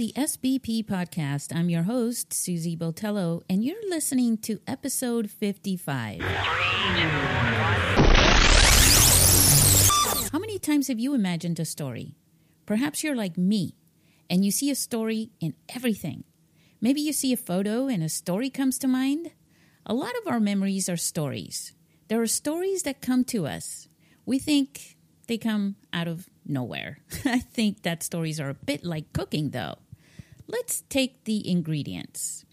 the SBP podcast. I'm your host, Susie Botello, and you're listening to episode 55. How many times have you imagined a story? Perhaps you're like me and you see a story in everything. Maybe you see a photo and a story comes to mind. A lot of our memories are stories. There are stories that come to us. We think they come out of nowhere. I think that stories are a bit like cooking, though. Let's take the ingredients.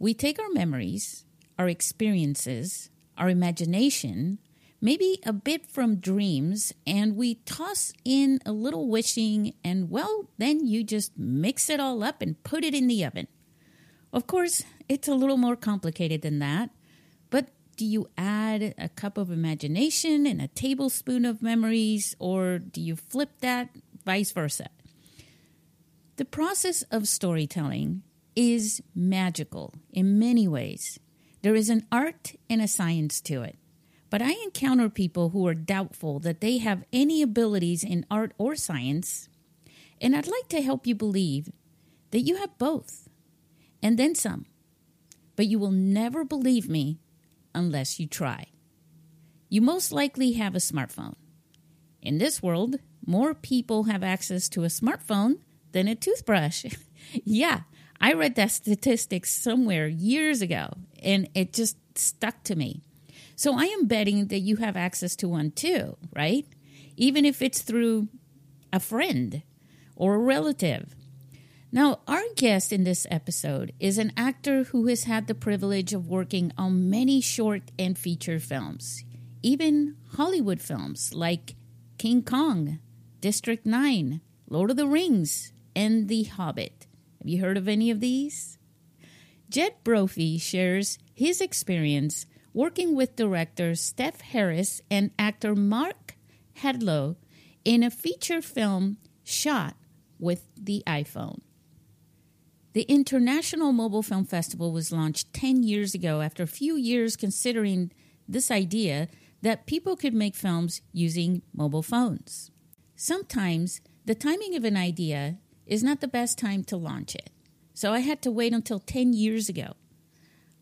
We take our memories, our experiences, our imagination, maybe a bit from dreams, and we toss in a little wishing, and well, then you just mix it all up and put it in the oven. Of course, it's a little more complicated than that, but do you add a cup of imagination and a tablespoon of memories, or do you flip that, vice versa? The process of storytelling is magical in many ways. There is an art and a science to it. But I encounter people who are doubtful that they have any abilities in art or science, and I'd like to help you believe that you have both, and then some. But you will never believe me unless you try. You most likely have a smartphone. In this world, more people have access to a smartphone than a toothbrush. yeah, I read that statistic somewhere years ago and it just stuck to me. So I am betting that you have access to one too, right? Even if it's through a friend or a relative. Now, our guest in this episode is an actor who has had the privilege of working on many short and feature films, even Hollywood films like King Kong, District 9, Lord of the Rings, and The Hobbit. Have you heard of any of these? Jed Brophy shares his experience working with director Stef Harris and actor Mark Hadlow in a feature film shot with the iPhone. The International Mobile Film Festival was launched 10 years ago after a few years considering this idea that people could make films using mobile phones. Sometimes the timing of an idea is not the best time to launch it, so I had to wait until 10 years ago.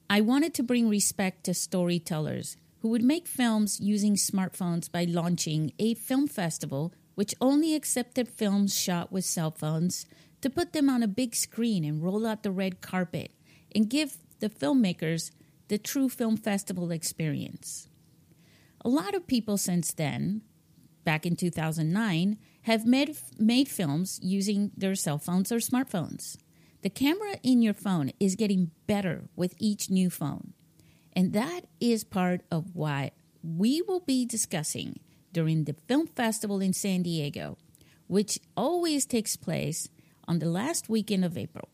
I wanted to bring respect to storytellers who would make films using smartphones by launching a film festival which only accepted films shot with cell phones to put them on a big screen and roll out the red carpet and give the filmmakers the true film festival experience. A lot of people since then, back in 2009, have made, made films using their cell phones or smartphones. The camera in your phone is getting better with each new phone. And that is part of what we will be discussing during the film festival in San Diego, which always takes place on the last weekend of April.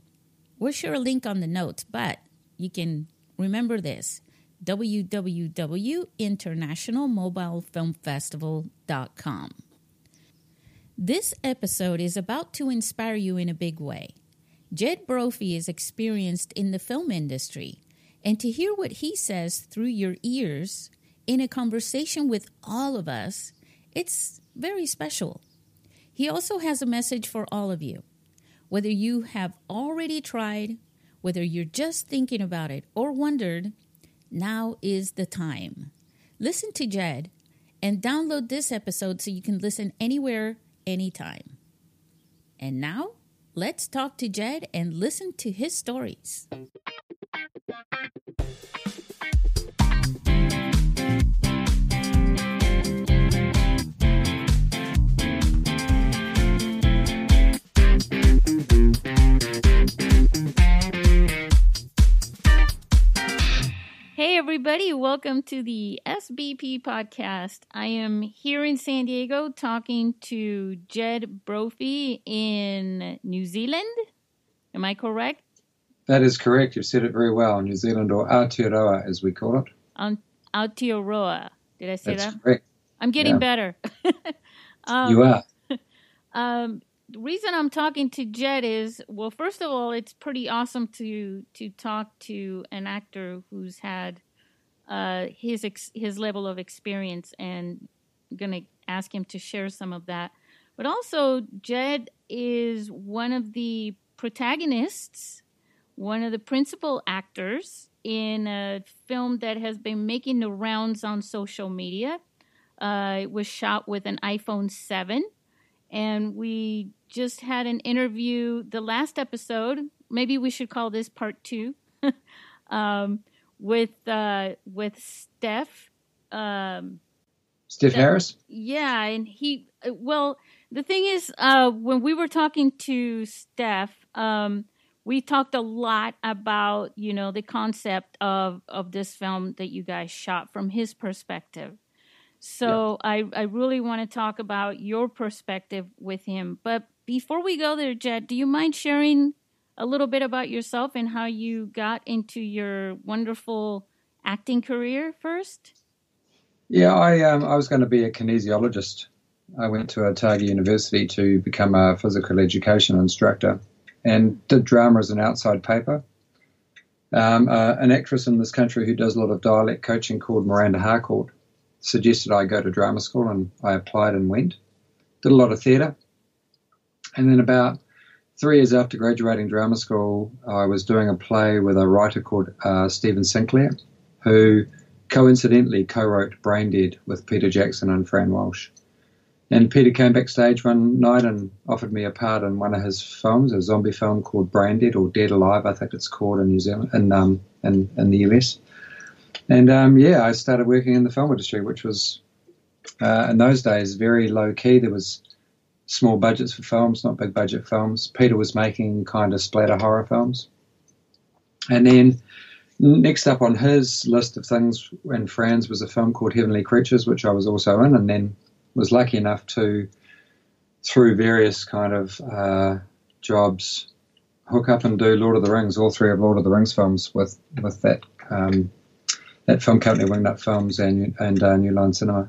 We'll share a link on the notes, but you can remember this www.internationalmobilefilmfestival.com. This episode is about to inspire you in a big way. Jed Brophy is experienced in the film industry, and to hear what he says through your ears in a conversation with all of us, it's very special. He also has a message for all of you. Whether you have already tried, whether you're just thinking about it, or wondered, now is the time. Listen to Jed and download this episode so you can listen anywhere, anytime. And now, let's talk to Jed and listen to his stories. Hey, everybody, welcome to the SBP podcast. I am here in San Diego talking to Jed Brophy in New Zealand. Am I correct? That is correct. You've said it very well. New Zealand, or Aotearoa as we call it. Um, Aotearoa. Did I say That's that? correct. I'm getting Yeah. better. um, you are. Um, the reason I'm talking to Jed is well, first of all, it's pretty awesome to to talk to an actor who's had uh, his ex- his level of experience, and I'm gonna ask him to share some of that. But also, Jed is one of the protagonists, one of the principal actors in a film that has been making the rounds on social media. Uh, it was shot with an iPhone 7. And we just had an interview, the last episode. Maybe we should call this part two. um, with uh, with Stef. Um, Stef Harris. Yeah, and he. Well, the thing is, uh, when we were talking to Stef, um, we talked a lot about you know the concept of of this film that you guys shot from his perspective. So yeah. I I really want to talk about your perspective with him. But before we go there, Jed, do you mind sharing a little bit about yourself and how you got into your wonderful acting career first? Yeah, I um, I was going to be a kinesiologist. I went to Otago University to become a physical education instructor and did drama as an outside paper. Um, uh, an actress in this country who does a lot of dialect coaching called Miranda Harcourt suggested I go to drama school, and I applied and went. Did a lot of theatre, and then about three years after graduating drama school, I was doing a play with a writer called uh, Stephen Sinclair, who coincidentally co-wrote Brain Dead with Peter Jackson and Fran Walsh. And Peter came backstage one night and offered me a part in one of his films, a zombie film called Brain Dead or Dead Alive, I think it's called in New Zealand, in um, in, in the US. And um, yeah, I started working in the film industry, which was uh, in those days very low key. There was small budgets for films, not big budget films. Peter was making kind of splatter horror films, and then next up on his list of things in Fran's was a film called Heavenly Creatures, which I was also in, and then was lucky enough to, through various kind of uh, jobs, hook up and do Lord of the Rings, all three of Lord of the Rings films with with that um, that film company, Wingnut Films and and uh, New Line Cinema.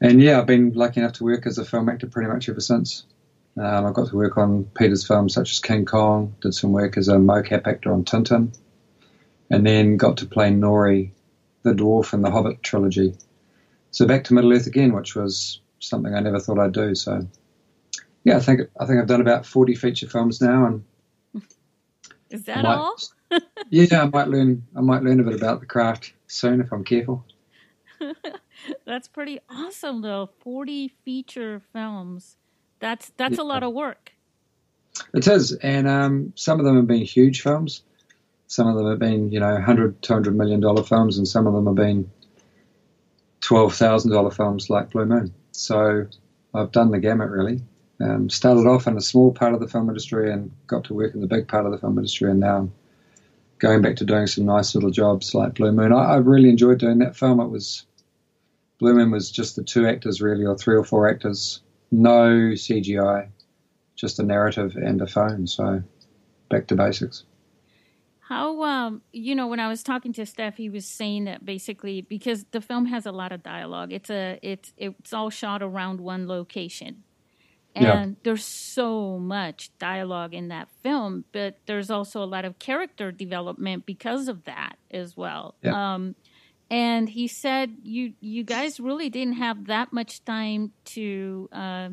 And yeah, I've been lucky enough to work as a film actor pretty much ever since. Um, I got to work on Peter's films such as King Kong, did some work as a mocap actor on Tintin, and then got to play Nori, the dwarf in the Hobbit trilogy. So back to Middle Earth again, which was something I never thought I'd do. So yeah, I think I think I've done about forty feature films now, and is that might, all? Yeah, I might learn. I might learn a bit about the craft soon if I'm careful. that's pretty awesome, though. Forty feature films. That's that's yeah. a lot of work. It is, and um, some of them have been huge films. Some of them have been, you know, 100, 200 million dollar films, and some of them have been twelve thousand dollar films like Blue Moon. So I've done the gamut really. Um, started off in a small part of the film industry and got to work in the big part of the film industry, and now I'm going back to doing some nice little jobs like Blue Moon. I, I really enjoyed doing that film. It was Blue Moon was just the two actors really, or three or four actors, no CGI, just a narrative and a phone. So back to basics. How um you know when I was talking to Stef, he was saying that basically because the film has a lot of dialogue. It's a it's it's all shot around one location, and yeah. there's so much dialogue in that film. But there's also a lot of character development because of that as well. Yeah. Um, and he said you you guys really didn't have that much time to. Uh,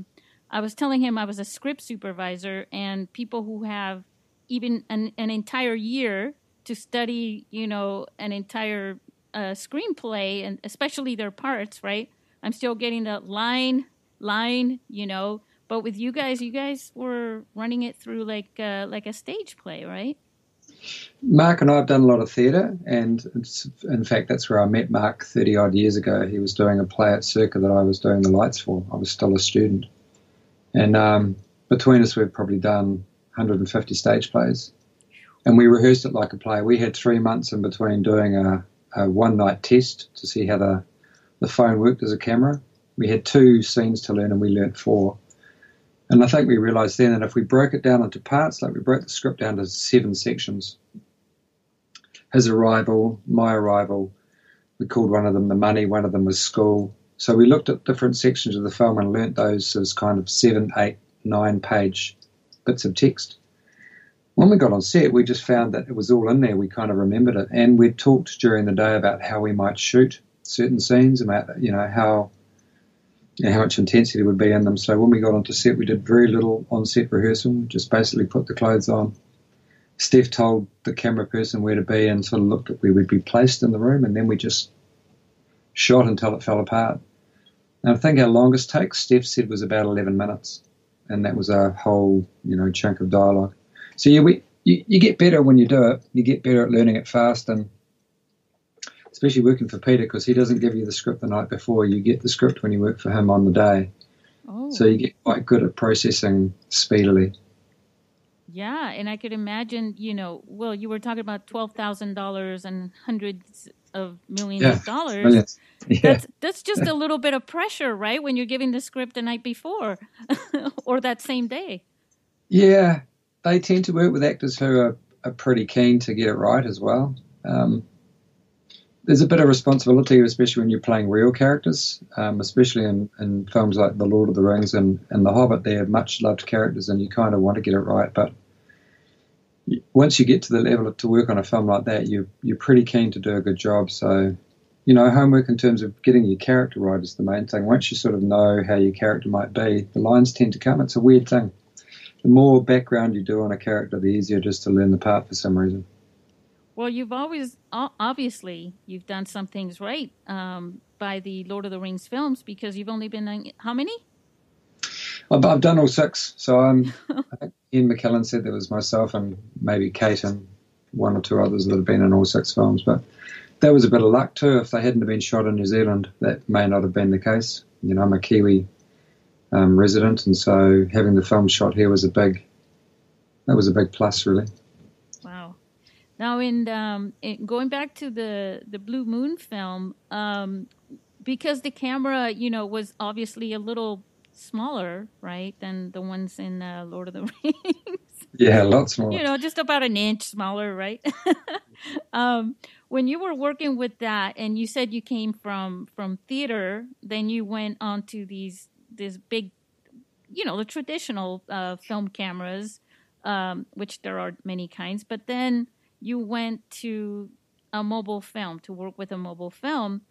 I was telling him I was a script supervisor, and people who have even an, an entire year to study, you know, an entire uh, screenplay and especially their parts, right? I'm still getting the line, line, you know. But with you guys, you guys were running it through like uh, like a stage play, right? Mark and I have done a lot of theatre, and in fact, that's where I met Mark 30 odd years ago. He was doing a play at Circa that I was doing the lights for. I was still a student. And um, between us, we've probably done 150 stage plays. And we rehearsed it like a play. We had three months in between doing a, a one night test to see how the, the phone worked as a camera. We had two scenes to learn, and we learnt four. And I think we realised then that if we broke it down into parts, like we broke the script down to seven sections, his arrival, my arrival, we called one of them the money, one of them was school. So we looked at different sections of the film and learnt those as kind of seven, eight, nine page bits of text. When we got on set, we just found that it was all in there. We kind of remembered it, and we talked during the day about how we might shoot certain scenes, about you know how and how much intensity would be in them. So when we got onto set, we did very little on set rehearsal, just basically put the clothes on. Stef told the camera person where to be and sort of looked at where we'd be placed in the room, and then we just shot until it fell apart. And I think our longest take, Stef said, was about 11 minutes, and that was a whole, you know, chunk of dialogue. So yeah, we you, you get better when you do it. You get better at learning it fast, and especially working for Peter because he doesn't give you the script the night before. You get the script when you work for him on the day. Oh. So you get quite good at processing speedily. Yeah, and I could imagine, you know, well, you were talking about twelve thousand dollars and hundreds of millions yeah, of dollars. Millions. Yeah. That's that's just a little bit of pressure, right? When you're giving the script the night before or that same day. Yeah, they tend to work with actors who are, are pretty keen to get it right as well. Um, there's a bit of responsibility, especially when you're playing real characters, um, especially in, in films like The Lord of the Rings and, and The Hobbit. They're much loved characters, and you kind of want to get it right. But once you get to the level to work on a film like that, you you're pretty keen to do a good job. So, you know, homework in terms of getting your character right is the main thing. Once you sort of know how your character might be, the lines tend to come. It's a weird thing. The more background you do on a character, the easier just to learn the part for some reason. Well, you've always obviously you've done some things right um, by the Lord of the Rings films because you've only been in, how many? I've, I've done all six. So I'm. I think Ian McKellen said there was myself and maybe Kate and one or two others that have been in all six films, but that was a bit of luck too. If they hadn't have been shot in New Zealand, that may not have been the case. You know, I'm a Kiwi um, resident, and so having the film shot here was a big. That was a big plus, really. Now, in, um, in going back to the the Blue Moon film, um, because the camera, you know, was obviously a little smaller, right, than the ones in uh, Lord of the Rings. Yeah, a lot smaller. you know, just about an inch smaller, right? um, when you were working with that, and you said you came from from theater, then you went on to these this big, you know, the traditional uh, film cameras, um, which there are many kinds, but then you went to a mobile film to work with a mobile film.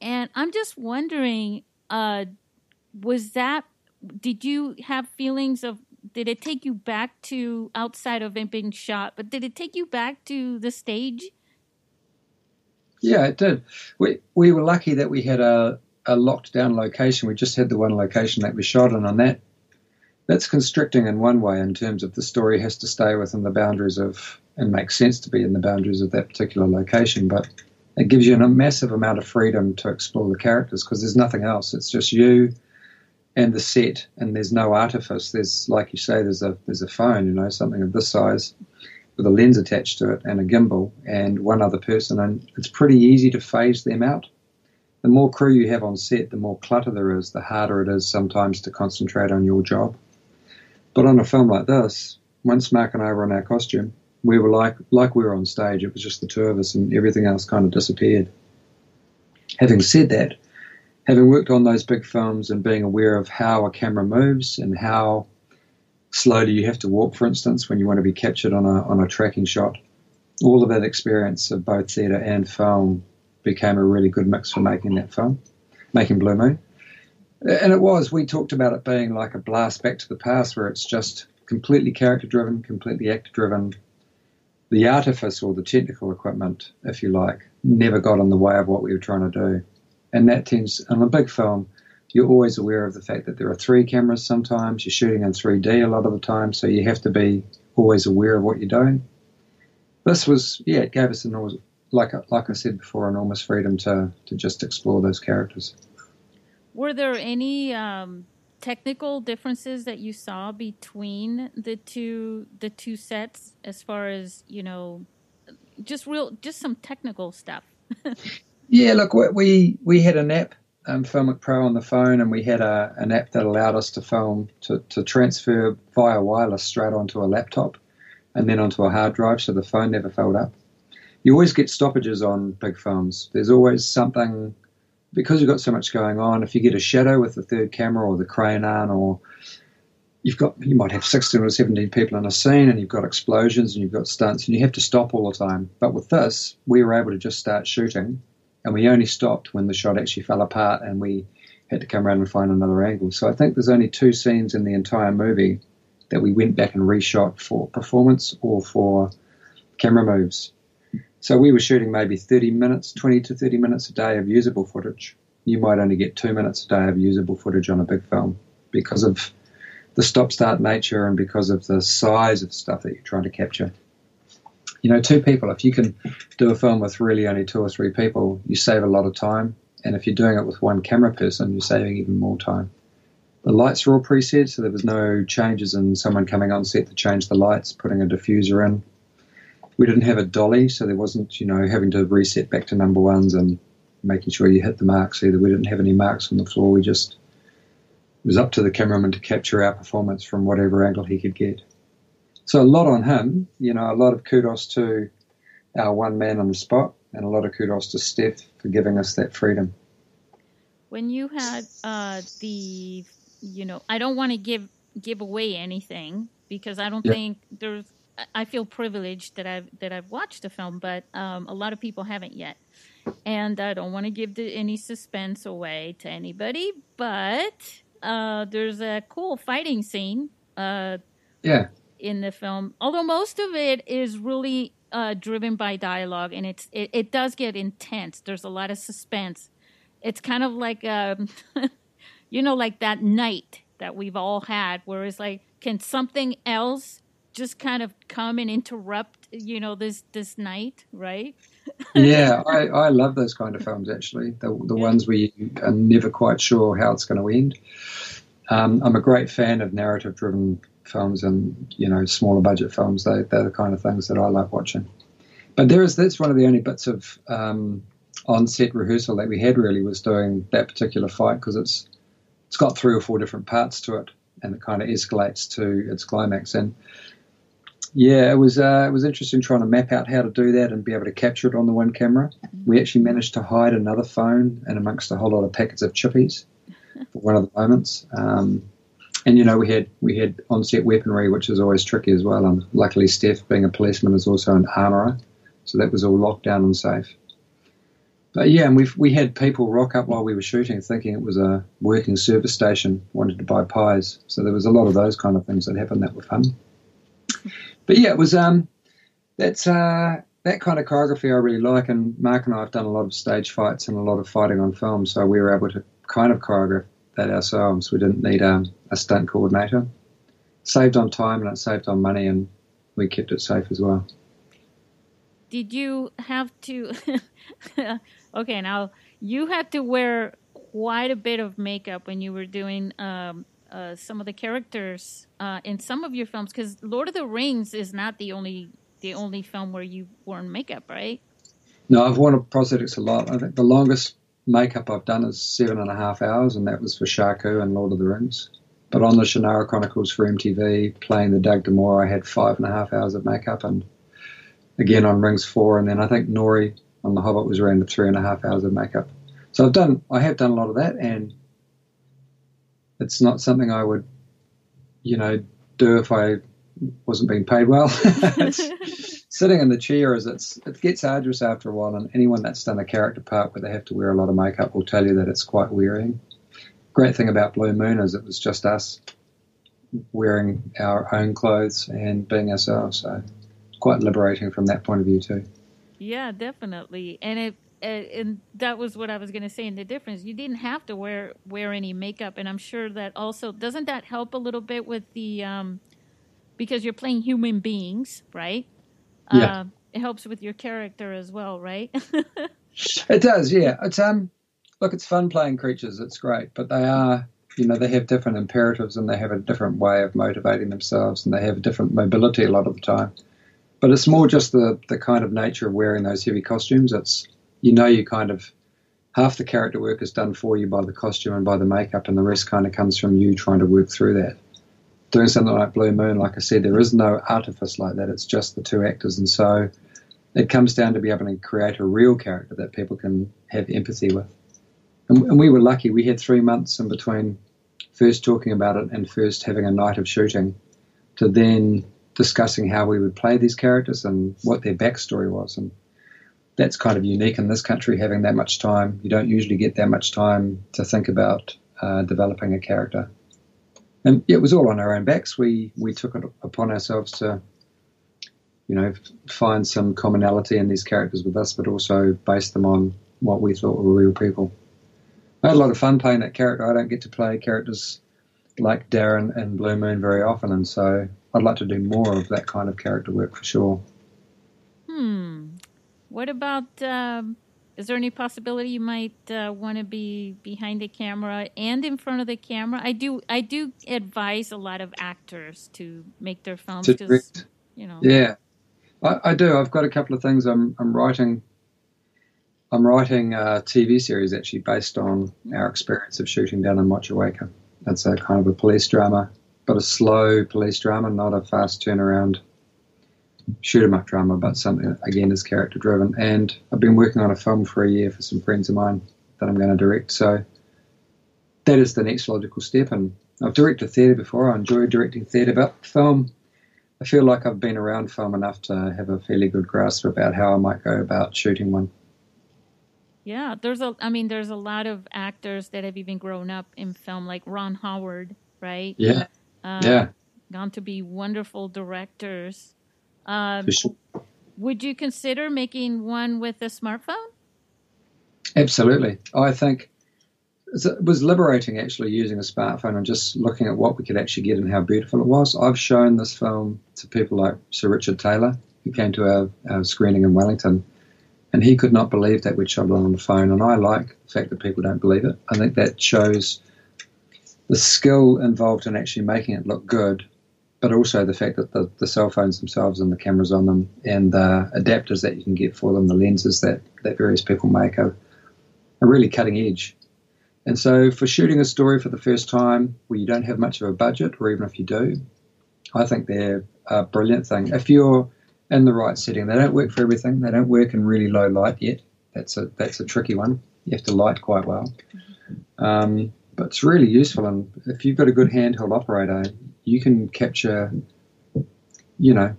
And I'm just wondering, uh, was that, did you have feelings of, did it take you back to outside of it being shot, but did it take you back to the stage? Yeah, it did. We, we were lucky that we had a, a locked down location. We just had the one location that we shot in, on that that's constricting in one way in terms of the story has to stay within the boundaries of and makes sense to be in the boundaries of that particular location. But it gives you a massive amount of freedom to explore the characters because there's nothing else. It's just you and the set, and there's no artifice. There's, like you say, there's a there's a phone, you know, something of this size with a lens attached to it and a gimbal and one other person, and it's pretty easy to phase them out. The more crew you have on set, the more clutter there is, the harder it is sometimes to concentrate on your job. But on a film like this, once Mark and I were in our costume, we were like like we were on stage. It was just the two of us, and everything else kind of disappeared. Having said that, having worked on those big films and being aware of how a camera moves and how slowly you have to walk, for instance, when you want to be captured on a on a tracking shot, all of that experience of both theatre and film became a really good mix for making that film, making Blue Moon. And it was. We talked about it being like a blast back to the past, where it's just completely character driven, completely actor driven, the artifice or the technical equipment, if you like, never got in the way of what we were trying to do. And that tends, in a big film, you're always aware of the fact that there are three cameras sometimes. You're shooting in 3D a lot of the time, so you have to be always aware of what you're doing. This was, yeah, it gave us enormous, like like I said before, enormous freedom to to just explore those characters. Were there any um, technical differences that you saw between the two the two sets as far as you know just real just some technical stuff? Yeah look we we had an app um, filmic pro on the phone and we had a, an app that allowed us to film to, to transfer via wireless straight onto a laptop and then onto a hard drive so the phone never filled up. You always get stoppages on big films. There's always something because you've got so much going on, if you get a shadow with the third camera or the crane on, or you've got you might have 16 or 17 people in a scene and you've got explosions and you've got stunts and you have to stop all the time. But with this, we were able to just start shooting and we only stopped when the shot actually fell apart and we had to come around and find another angle. So I think there's only two scenes in the entire movie that we went back and reshot for performance or for camera moves. So we were shooting maybe 30 minutes, 20 to 30 minutes a day of usable footage. You might only get two minutes a day of usable footage on a big film because of the stop start nature and because of the size of stuff that you're trying to capture. You know, two people, if you can do a film with really only two or three people, you save a lot of time. And if you're doing it with one camera person, you're saving even more time. The lights are all preset, so there was no changes in someone coming on set to change the lights, putting a diffuser in. We didn't have a dolly, so there wasn't, you know, having to reset back to number ones and making sure you hit the marks either. We didn't have any marks on the floor. We just it was up to the cameraman to capture our performance from whatever angle he could get. So a lot on him, you know, a lot of kudos to our one man on the spot, and a lot of kudos to Stef for giving us that freedom. When you had uh, the, you know, I don't want to give give away anything because I don't think there's. I feel privileged that I've that I've watched the film, but um, a lot of people haven't yet, and I don't want to give the, any suspense away to anybody. But uh, there's a cool fighting scene. Uh, yeah. In the film, although most of it is really uh, driven by dialogue, and it's it, it, does get intense. There's a lot of suspense. It's kind of like um, you know, like that night that we've all had, where it's like, can something else just kind of come and interrupt, you know, this this night, right? yeah, I, I love those kind of films actually. The the yeah. ones where you are never quite sure how it's going to end. Um, I'm a great fan of narrative driven films and you know smaller budget films. They they're the kind of things that I love watching. But there is that's one of the only bits of um, on set rehearsal that we had really was doing that particular fight because it's it's got three or four different parts to it and it kind of escalates to its climax and yeah, it was uh, it was interesting trying to map out how to do that and be able to capture it on the one camera. We actually managed to hide another phone and amongst a whole lot of packets of chippies for one of the moments. Um, and you know we had we had on-set weaponry, which is always tricky as well. And luckily, Stef, being a policeman, is also an armourer, so that was all locked down and safe. But yeah, and we we had people rock up while we were shooting, thinking it was a working service station, wanted to buy pies. So there was a lot of those kind of things that happened that were fun but yeah, it was um, that's uh, that kind of choreography I really like. And Mark and I have done a lot of stage fights and a lot of fighting on film, so we were able to kind of choreograph that ourselves. We didn't need um, a stunt coordinator. Saved on time and it saved on money, and we kept it safe as well. Did you have to? okay, now you had to wear quite a bit of makeup when you were doing um, uh, some of the characters uh, in some of your films because Lord of the Rings is not the only the only film where you worn makeup, right? No, I've worn prosthetics a lot. I think the longest makeup I've done is seven and a half hours, and that was for Sharku and Lord of the Rings. But on the Shannara Chronicles for MTV, playing the Dagda Mor, I had five and a half hours of makeup, and again on Rings Four, and then I think Nori on The Hobbit was around three and a half hours of makeup. So I've done, I have done a lot of that, and it's not something I would, you know, do if I wasn't being paid well. sitting in the chair is it's it gets arduous after a while, and anyone that's done a character part where they have to wear a lot of makeup will tell you that it's quite wearying. Great thing about Blue Moon is it was just us wearing our own clothes and being ourselves, so quite liberating from that point of view too. Yeah, definitely, and it and that was what I was going to say. In the difference, you didn't have to wear wear any makeup, and I'm sure that also doesn't that help a little bit with the um, because you're playing human beings, right? Yeah. Uh, it helps with your character as well, right? it does, yeah. It's um, look, it's fun playing creatures. It's great, but they are, you know, they have different imperatives and they have a different way of motivating themselves, and they have different mobility a lot of the time. But it's more just the the kind of nature of wearing those heavy costumes. It's you know you kind of half the character work is done for you by the costume and by the makeup, and the rest kind of comes from you trying to work through that. Doing something like Blue Moon, like I said, there is no artifice like that. It's just the two actors, and so it comes down to be able to create a real character that people can have empathy with. And, and we were lucky; we had three months in between first talking about it and first having a night of shooting, to then discussing how we would play these characters and what their backstory was, and that's kind of unique in this country having that much time. You don't usually get that much time to think about uh, developing a character. And it was all on our own backs. We we took it upon ourselves to, you know, find some commonality in these characters with us, but also base them on what we thought were real people. I had a lot of fun playing that character. I don't get to play characters like Darren and Blue Moon very often, and so I'd like to do more of that kind of character work for sure. Hmm. What about? Um, is there any possibility you might uh, want to be behind the camera and in front of the camera? I do. I do advise a lot of actors to make their films because you know. Yeah, I, I, do. I've got a couple of things I'm I'm writing. I'm writing a TV series actually based on our experience of shooting down in Motueka. It's a kind of a police drama, but a slow police drama, not a fast turnaround shoot 'em up drama, but something that again is character driven. And I've been working on a film for a year for some friends of mine that I'm going to direct. So that is the next logical step. And I've directed theatre before. I enjoy directing theatre, but film. I feel like I've been around film enough to have a fairly good grasp about how I might go about shooting one. Yeah, there's a. I mean, there's a lot of actors that have even grown up in film, like Ron Howard, right? Yeah. Um, yeah. Gone to be wonderful directors. Um, sure. Would you consider making one with a smartphone? Absolutely. I think it was liberating actually using a smartphone and just looking at what we could actually get and how beautiful it was. I've shown this film to people like Sir Richard Taylor, who came to our, our screening in Wellington, and he could not believe that we'd shot it on the phone. And I like the fact that people don't believe it. I think that shows the skill involved in actually making it look good but also the fact that the, the cell phones themselves and the cameras on them and the adapters that you can get for them, the lenses that, that various people make are, are really cutting edge. And so for shooting a story for the first time where you don't have much of a budget, or even if you do, I think they're a brilliant thing. If you're in the right setting, they don't work for everything. They don't work in really low light yet. That's a that's a tricky one. You have to light quite well. Um, but it's really useful. And if you've got a good handheld operator, you can capture, you know,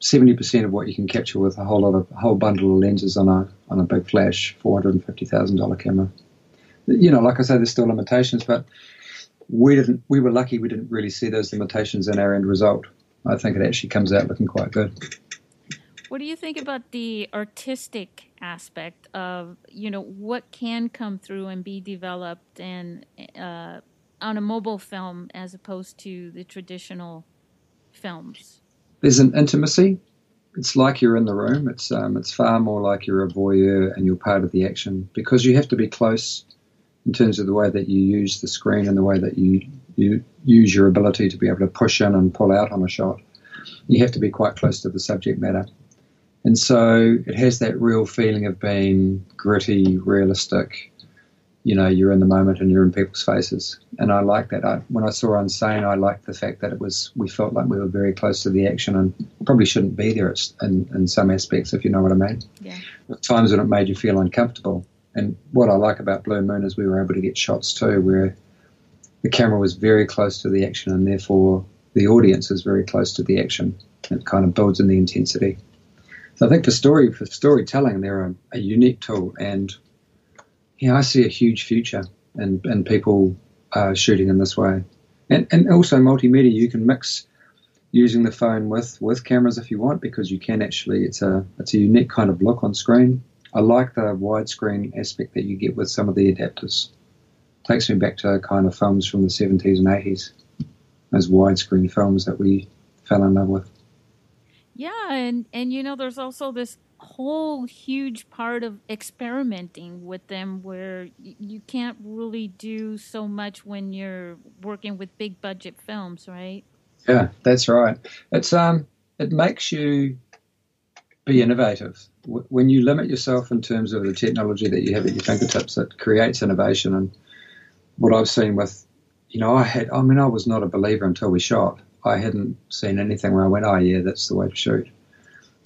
seventy percent of what you can capture with a whole lot of a whole bundle of lenses on a on a big flash four hundred and fifty thousand dollar camera. You know, like I say, there's still limitations, but we didn't. We were lucky. We didn't really see those limitations in our end result. I think it actually comes out looking quite good. What do you think about the artistic aspect of you know what can come through and be developed and uh, on a mobile film as opposed to the traditional films? There's an intimacy. It's like you're in the room. It's um, it's far more like you're a voyeur and you're part of the action because you have to be close in terms of the way that you use the screen and the way that you you use your ability to be able to push in and pull out on a shot. You have to be quite close to the subject matter. And so it has that real feeling of being gritty, realistic. You know, you're in the moment and you're in people's faces. And I like that. I, when I saw Unsane, I liked the fact that it was, we felt like we were very close to the action and probably shouldn't be there in, in some aspects, if you know what I mean. Yeah. times when it made you feel uncomfortable. And what I like about Blue Moon is we were able to get shots too where the camera was very close to the action and therefore the audience is very close to the action. It kind of builds in the intensity. So I think for story for storytelling, they're a, a unique tool, and yeah, I see a huge future in, in people uh, shooting in this way, and and also multimedia. You can mix using the phone with with cameras if you want, because you can actually. It's a it's a unique kind of look on screen. I like the widescreen aspect that you get with some of the adapters. Takes me back to kind of films from the 70s and 80s, those widescreen films that we fell in love with. Yeah, and and you know, there's also this whole huge part of experimenting with them where you can't really do so much when you're working with big budget films, right? Yeah, that's right. It's um, it makes you be innovative. When you limit yourself in terms of the technology that you have at your fingertips, it creates innovation. And what I've seen with, you know, I had, I mean, I was not a believer until we shot. I hadn't seen anything where I went, oh yeah, that's the way to shoot.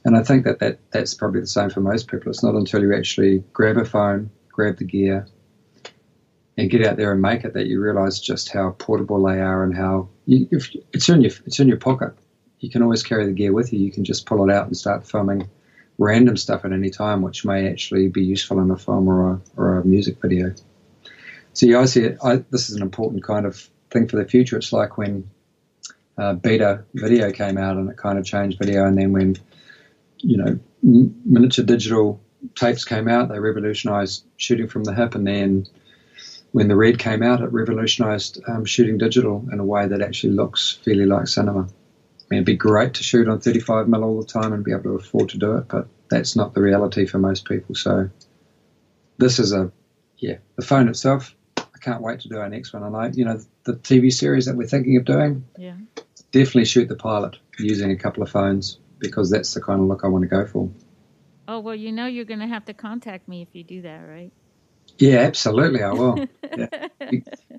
And I think that, that that's probably the same for most people. It's not until you actually grab a phone, grab the gear, and get out there and make it that you realise just how portable they are and how you, it's in your it's in your pocket. You can always carry the gear with you. You can just pull it out and start filming random stuff at any time, which may actually be useful in a film or a, or a music video. So yeah, I see it. I, this is an important kind of thing for the future. It's like when uh, beta video came out and it kind of changed video, and then when you know m- miniature digital tapes came out, they revolutionized shooting from the hip, and then when the red came out, it revolutionized um, shooting digital in a way that actually looks fairly like cinema. I mean, it'd be great to shoot on 35 mm all the time and be able to afford to do it, but that's not the reality for most people. So this is a yeah, the phone itself. I can't wait to do our next one. And I, you know, the TV series that we're thinking of doing, Yeah. definitely shoot the pilot using a couple of phones because that's the kind of look I want to go for. Oh well, you know you're going to have to contact me if you do that, right? Yeah, absolutely, I will. yeah.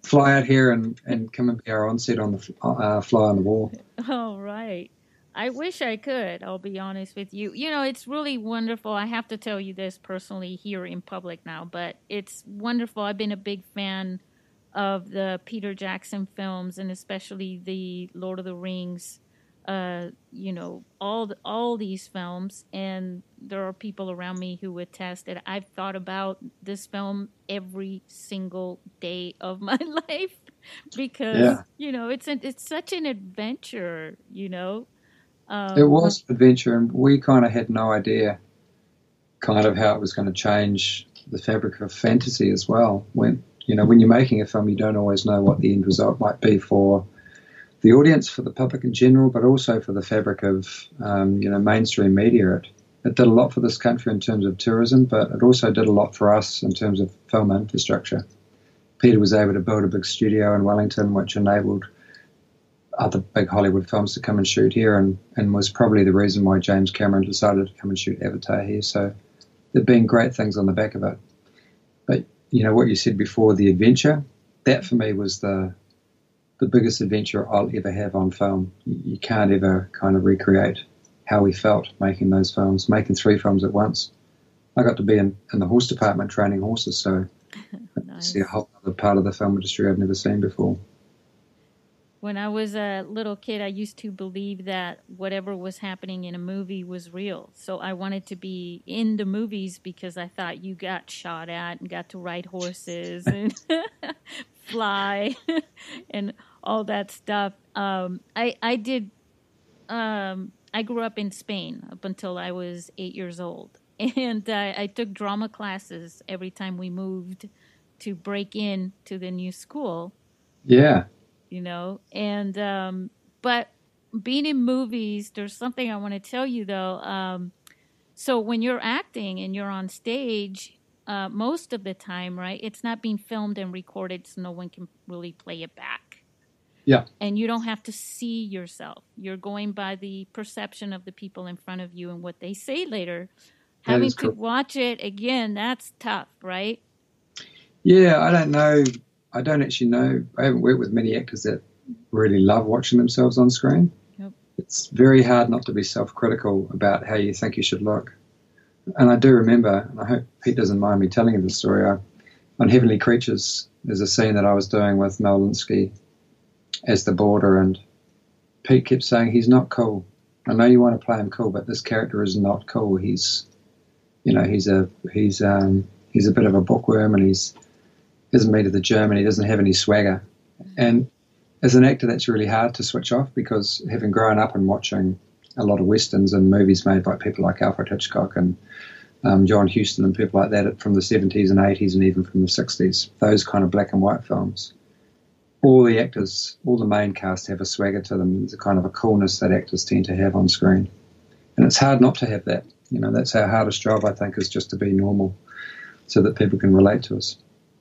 Fly out here and, and come and be our onset on the uh, fly on the wall. All right. I wish I could. I'll be honest with you. You know, it's really wonderful. I have to tell you this personally here in public now, but it's wonderful. I've been a big fan of the Peter Jackson films and especially the Lord of the Rings. Uh, you know, all the, all these films, and there are people around me who attest that I've thought about this film every single day of my life because Yeah. you know it's a, it's such an adventure. You know, um, It was an adventure, and we kind of had no idea kind of how it was going to change the fabric of fantasy as well. When you know, when you're making a film, you don't always know what the end result might be for the audience, for the public in general, but also for the fabric of um, you know mainstream media. It it did a lot for this country in terms of tourism, but it also did a lot for us in terms of film infrastructure. Peter was able to build a big studio in Wellington, which enabled other big Hollywood films to come and shoot here, and, and was probably the reason why James Cameron decided to come and shoot Avatar here. So there've been great things on the back of it. But you know what you said before, the adventure, that for me was the the biggest adventure I'll ever have on film. You, can't ever kind of recreate how we felt making those films, making three films at once. I got to be in, in the horse department training horses, so nice. see a whole other part of the film industry I've never seen before. When I was a little kid, I used to believe that whatever was happening in a movie was real. So I wanted to be in the movies because I thought you got shot at and got to ride horses and fly and all that stuff. Um, I I did. Um, I grew up in Spain up until I was eight years old, and I, I took drama classes every time we moved to break in to the new school Yeah, you know and um but being in movies there's something i want to tell you though um so when you're acting and you're on stage uh most of the time right it's not being filmed and recorded so no one can really play it back yeah, and you don't have to see yourself you're going by the perception of the people in front of you and what they say later That having to watch it again that's tough right yeah. I don't know. I don't actually know. I haven't worked with many actors that really love watching themselves on screen. Yep. It's very hard not to be self-critical about how you think you should look. And I do remember, and I hope Pete doesn't mind me telling you the story. I, on Heavenly Creatures, there's a scene that I was doing with Mel Lynskey as the boarder, and Pete kept saying he's not cool. I know you want to play him cool, but this character is not cool. He's, you know, he's a he's um he's a bit of a bookworm, and he's isn't made of the German. He doesn't have any swagger, and as an actor, that's really hard to switch off because having grown up and watching a lot of westerns and movies made by people like Alfred Hitchcock and um, John Huston and people like that from the 70s and 80s and even from the 60s, those kind of black and white films, all the actors, all the main cast have a swagger to them. A kind of a coolness that actors tend to have on screen. And it's hard not to have that. You know, that's our hardest job, I think, is just to be normal so that people can relate to us.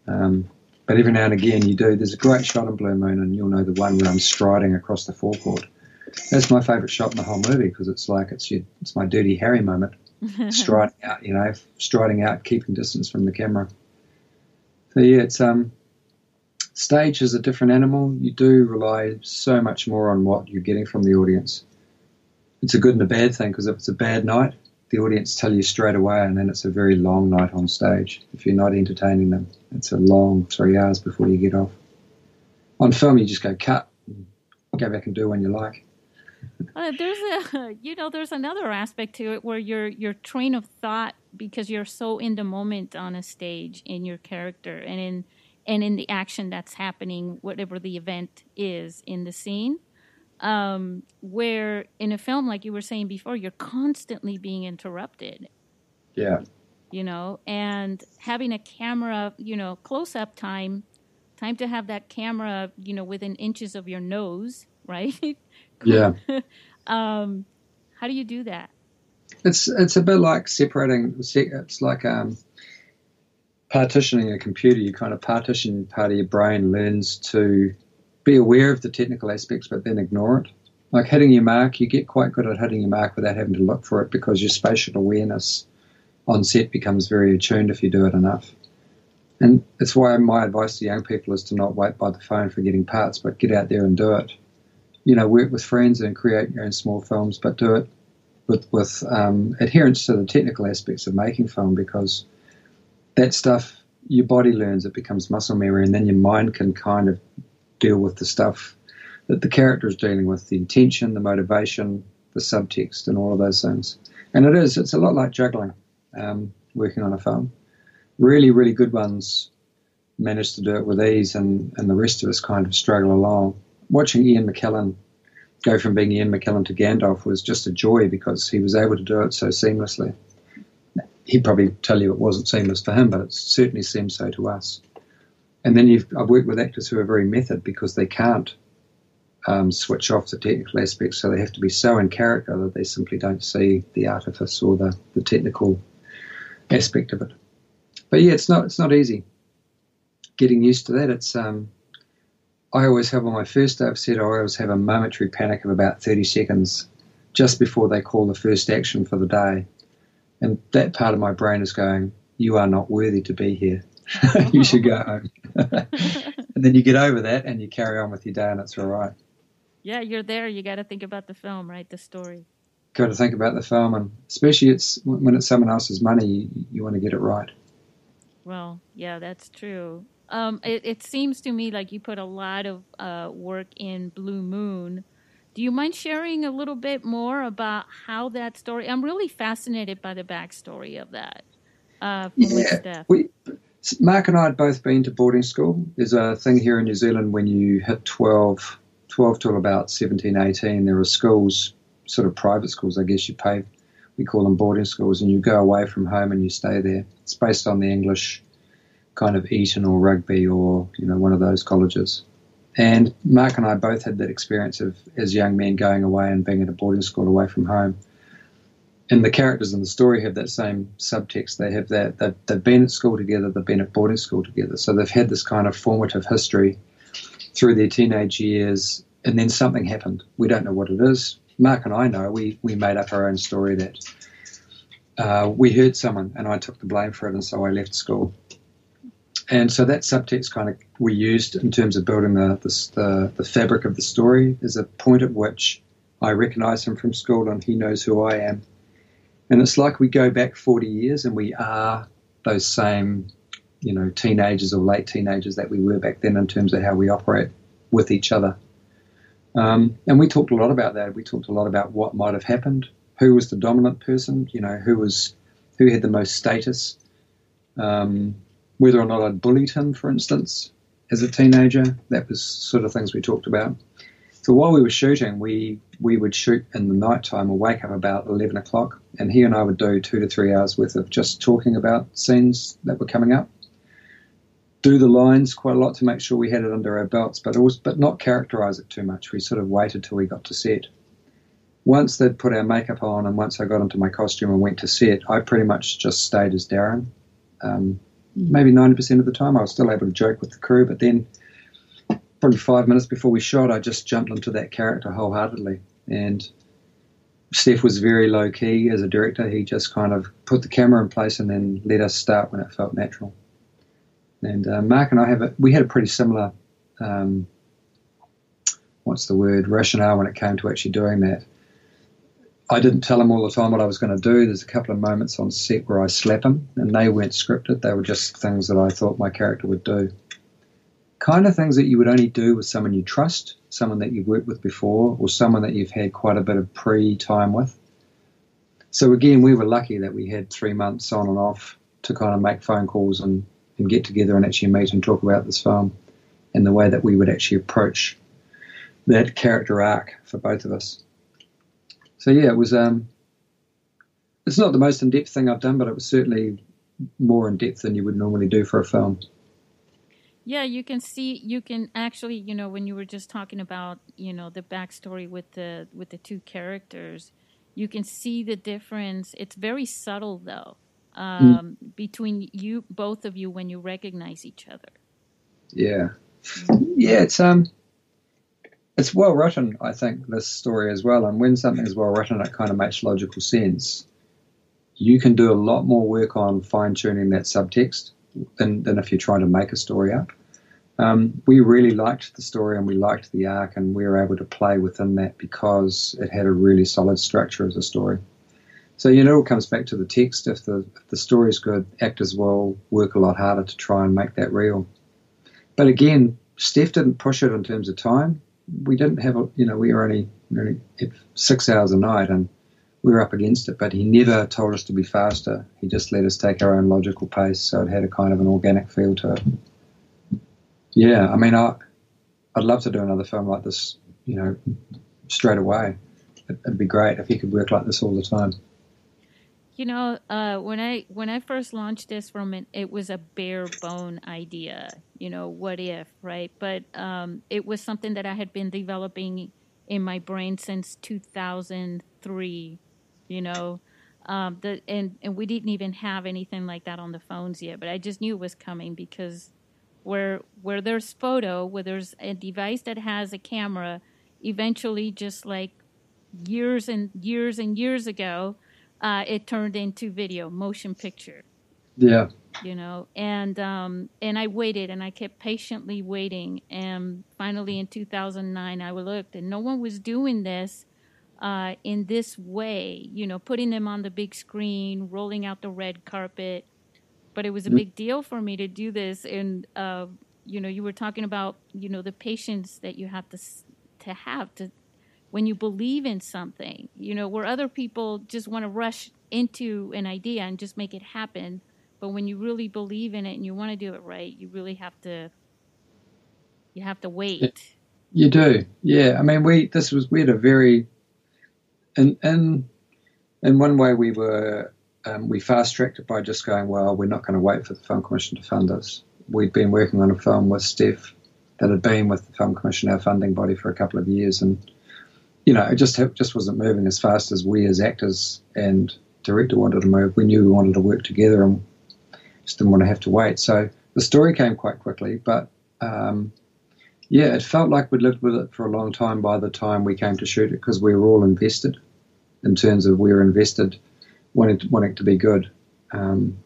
Um, but every now and again you do. There's a great shot in Blue Moon, and you'll know the one where I'm striding across the forecourt. That's my favourite shot in the whole movie because it's like it's your, it's my Dirty Harry moment, striding out, you know, striding out, keeping distance from the camera. So yeah, it's um, stage is a different animal. You do rely so much more on what you're getting from the audience. It's a good and a bad thing because if it's a bad night, the audience tell you straight away, and then it's a very long night on stage. If you're not entertaining them, it's a long three hours before you get off. On film, you just go cut, and go back and do when you like. Uh, there's a you know there's another aspect to it where your your train of thought because you're so in the moment on a stage in your character and in and in the action that's happening, whatever the event is in the scene. Um, where in a film, like you were saying before, you're constantly being interrupted. Yeah. You know, and having a camera, you know, close up time, time to have that camera, you know, within inches of your nose, right? Yeah. um, how do you do that? It's it's a bit like separating. It's like um, partitioning a computer. You kind of partition part of your brain learns to be aware of the technical aspects, but then ignore it. Like hitting your mark, you get quite good at hitting your mark without having to look for it because your spatial awareness on set becomes very attuned if you do it enough. And it's why my advice to young people is to not wait by the phone for getting parts, but get out there and do it. You know, work with friends and create your own small films, but do it with with um, adherence to the technical aspects of making film because that stuff your body learns it becomes muscle memory and then your mind can kind of deal with the stuff that the character is dealing with the intention the motivation the subtext and all of those things. And it is it's a lot like juggling um, working on a film. Really really good ones manage to do it with ease and, and the rest of us kind of struggle along watching ian mckellen go from being Ian McKellen to Gandalf was just a joy because he was able to do it so seamlessly. He'd probably tell you it wasn't seamless for him, but it certainly seemed so to us. And then I've worked with actors who are very method because they can't um, switch off the technical aspects, so they have to be so in character that they simply don't see the artifice or the, the technical aspect of it. But yeah, it's not it's not easy getting used to that. It's um, I always have on my first day of set, I always have a momentary panic of about 30 seconds just before they call the first action for the day. And that part of my brain is going, You are not worthy to be here. you should go home. and then you get over that and you carry on with your day and it's all right. Yeah, you're there. You got to think about the film, right? The story. Got to think about the film, and especially it's when it's someone else's money, you, you want to get it right. Well, yeah, that's true. Um, it, it, seems to me like you put a lot of uh, work in Blue Moon. Do you mind sharing a little bit more about how that story? I'm really fascinated by the backstory of that. Uh, yeah, we, Mark and I had both been to boarding school. There's a thing here in New Zealand when you hit 12, 12 till about 17, 18, there are schools, sort of private schools, I guess you pay. We call them boarding schools, and you go away from home and you stay there. It's based on the English kind of Eton or Rugby or you know one of those colleges. And Mark and I both had that experience of as young men going away and being at a boarding school away from home. And the characters in the story have that same subtext. They have that they've, they've been at school together, they've been at boarding school together, so they've had this kind of formative history through their teenage years, and then something happened. We don't know what it is. Mark and I know. We we made up our own story that uh, we hurt someone, and I took the blame for it, and so I left school and so that subtext kind of we used in terms of building the, the, the, fabric of the story is a point at which I recognise him from school and he knows who I am. And it's like we go back 40 years and we are those same, you know, teenagers or late teenagers that we were back then in terms of how we operate with each other. Um, and we talked a lot about that. We talked a lot about what might have happened, who was the dominant person, you know, who was who had the most status. Um, whether or not I'd bullied him, for instance, as a teenager. That was sort of things we talked about. So while we were shooting, we we would shoot in the night time or wake up about eleven o'clock, and he and I would do two to three hours worth of just talking about scenes that were coming up. Do the lines quite a lot to make sure we had it under our belts, but but not characterize it too much. We sort of waited till we got to set. Once they'd put our makeup on, and once I got into my costume and went to set, I pretty much just stayed as Darren. Um, maybe 90% of the time I was still able to joke with the crew, but then probably five minutes before we shot, I just jumped into that character wholeheartedly. And Stef was very low key as a director. He just kind of put the camera in place and then let us start when it felt natural. And uh, Mark and I have a, we had a pretty similar, um, what's the word, rationale when it came to actually doing that. I didn't tell him all the time what I was going to do. There's a couple of moments on set where I slap him, and they weren't scripted. They were just things that I thought my character would do. Kind of things that you would only do with someone you trust, someone that you've worked with before, or someone that you've had quite a bit of pre time with. So, again, we were lucky that we had three months on and off to kind of make phone calls and and get together and actually meet and talk about this film and the way that we would actually approach that character arc for both of us. So yeah, it was. Um, it's not the most in depth thing I've done, but it was certainly more in depth than you would normally do for a film. Yeah, you can see you can actually, you know, when you were just talking about, you know, the backstory with the with the two characters, you can see the difference. It's very subtle though, um, mm. between you both of you when you recognize each other. Yeah, yeah, it's um, it's well written. I think this story as well, and when something is well written, it kind of makes logical sense. You can do a lot more work on fine tuning that subtext than, than if you're trying to make a story up. Um, we really liked the story and we liked the arc, and we were able to play within that because it had a really solid structure as a story. So you know, it all comes back to the text. If the if the story is good, actors will work a lot harder to try and make that real. But again, Stef didn't push it in terms of time. We didn't have a, you know, we were only, only six hours a night, and we were up against it, but he never told us to be faster. He just let us take our own logical pace, so it had a kind of an organic feel to it. Yeah, I mean, I, I'd love to do another film like this, you know, straight away. It, would be great if he could work like this all the time. You know, uh, when I when I first launched this from it, it was a bare bone idea. You know, what if, right? But um, it was something that I had been developing in my brain since 2003 you know. Um, the and and we didn't even have anything like that on the phones yet, but I just knew it was coming because where where there's photo, where there's a device that has a camera, eventually, just like years and years and years ago, uh, it turned into video, motion picture. Yeah. You know, and um, and I waited and I kept patiently waiting, and finally in 2009 I looked and no one was doing this uh, in this way, you know, putting them on the big screen, rolling out the red carpet. But it was a mm-hmm. big deal for me to do this. And, uh, you know, you were talking about, you know, the patience that you have to, to have to, when you believe in something, you know, where other people just want to rush into an idea and just make it happen. But when you really believe in it and you want to do it right, you really have to, you have to wait. You do. Yeah. I mean, we, this was, we had a very, in in in one way, we were um, we fast tracked it by just going, well, we're not going to wait for the Film Commission to fund us. We'd been working on a film with Stef that had been with the Film Commission, our funding body, for a couple of years, and you know, it just just wasn't moving as fast as we as actors and director wanted to move. We knew we wanted to work together and just didn't want to have to wait. So the story came quite quickly, but um, yeah, it felt like we'd lived with it for a long time by the time we came to shoot it because we were all invested in terms of we were invested, wanting to, wanting to be good. Um,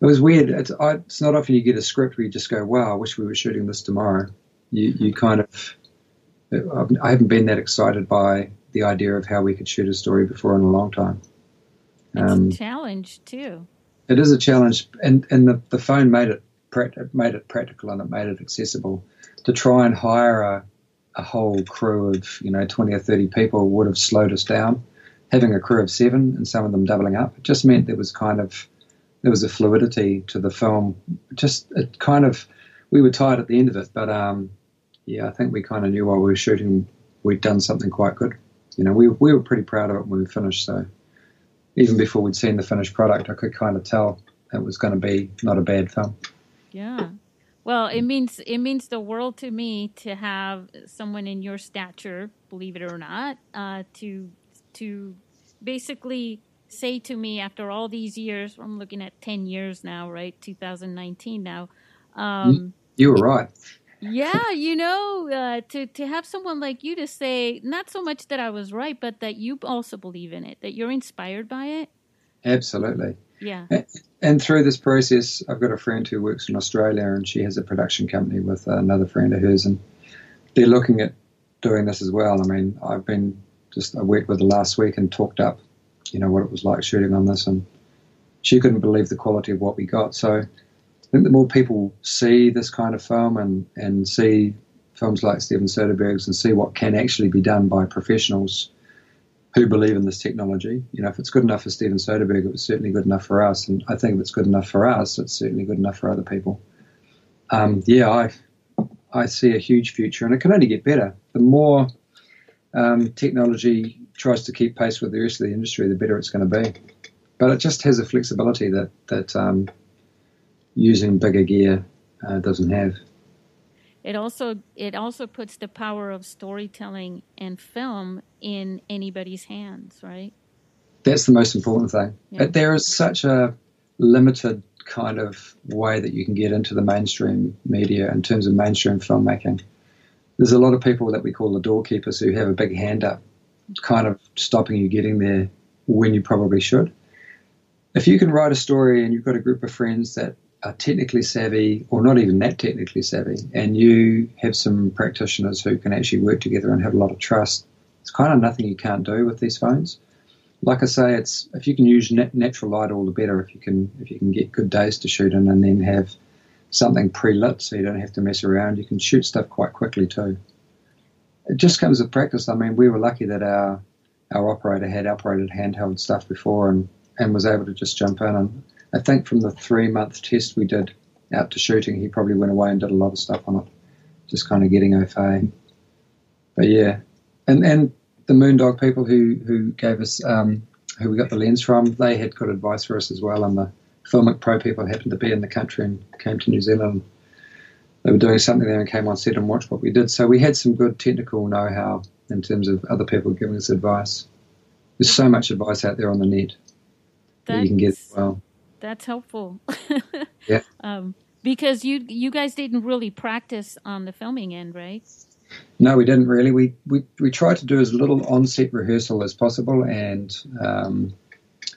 it was weird. It's, I, it's, not often you get a script where you just go, "Wow, I wish we were shooting this tomorrow." You, you kind of, I haven't been that excited by the idea of how we could shoot a story before in a long time. Um, it's a challenge too. It is a challenge, and and the, the phone made it made it practical and it made it accessible to try and hire a a whole crew of you know 20 or 30 people would have slowed us down. Having a crew of seven and some of them doubling up it just meant there was kind of there was a fluidity to the film. Just it kind of we were tired at the end of it, but um, yeah, I think we kind of knew while we were shooting we'd done something quite good. You know, we we were pretty proud of it when we finished. So even before we'd seen the finished product, I could kind of tell it was going to be not a bad film. Yeah. Well, it means it means the world to me to have someone in your stature, believe it or not, uh, to to basically say to me after all these years, I'm looking at ten years now, right? 2019 now. Um, you were right. Yeah, you know, uh, to to have someone like you to say not so much that I was right, but that you also believe in it, that you're inspired by it. Absolutely. Yeah. And through this process, I've got a friend who works in Australia, and she has a production company with another friend of hers, and they're looking at doing this as well. I mean, I've been just I worked with her last week and talked up, you know, what it was like shooting on this, and she couldn't believe the quality of what we got. So I think the more people see this kind of film and and see films like Steven Soderbergh's and see what can actually be done by professionals, who believe in this technology. You know, if it's good enough for Steven Soderbergh, it was certainly good enough for us. And I think if it's good enough for us, it's certainly good enough for other people. Um, yeah, I I see a huge future, and it can only get better. The more um, technology tries to keep pace with the rest of the industry, the better it's going to be. But it just has a flexibility that that um, using bigger gear uh, doesn't have. It also it also puts the power of storytelling and film in anybody's hands, right? That's the most important thing. Yeah. There is such a limited kind of way that you can get into the mainstream media in terms of mainstream filmmaking. There's a lot of people that we call the doorkeepers who have a big hand up, kind of stopping you getting there when you probably should. If you can write a story and you've got a group of friends that are technically savvy or not even that technically savvy, and you have some practitioners who can actually work together and have a lot of trust, it's kind of nothing you can't do with these phones. Like I say, it's if you can use nat- natural light, all the better. If you can, if you can get good days to shoot in, and then have something pre-lit, so you don't have to mess around. You can shoot stuff quite quickly too. It just comes with practice. I mean, we were lucky that our our operator had operated handheld stuff before and, and was able to just jump in and I think from the three month test we did out to shooting, he probably went away and did a lot of stuff on it, just kind of getting fait. But yeah, and and the Moondog people who who gave us um, who we got the lens from, they had good advice for us as well. And the Filmic Pro people happened to be in the country and came to New Zealand. They were doing something there and came on set and watched what we did. So we had some good technical know-how in terms of other people giving us advice. There's so much advice out there on the net That's, that you can get well that's helpful. yeah. Um, because you you guys didn't really practice on the filming end, right? No, we didn't really. We we we tried to do as little on-set rehearsal as possible, and um, it